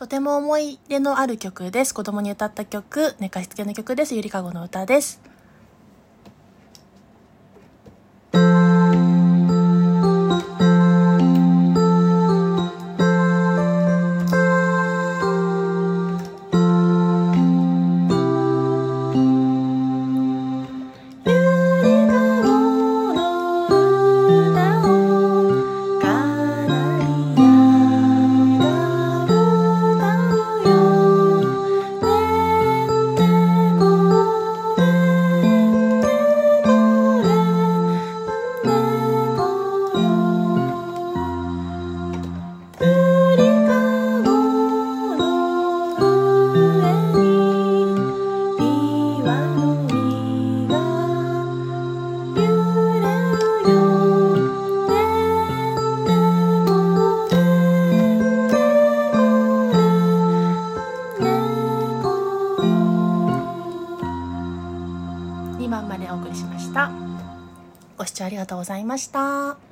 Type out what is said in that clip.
とても思い出のある曲です。子供に歌った曲、寝かしつけの曲です。ゆりかごの歌です。番までお送りしました。ご視聴ありがとうございました。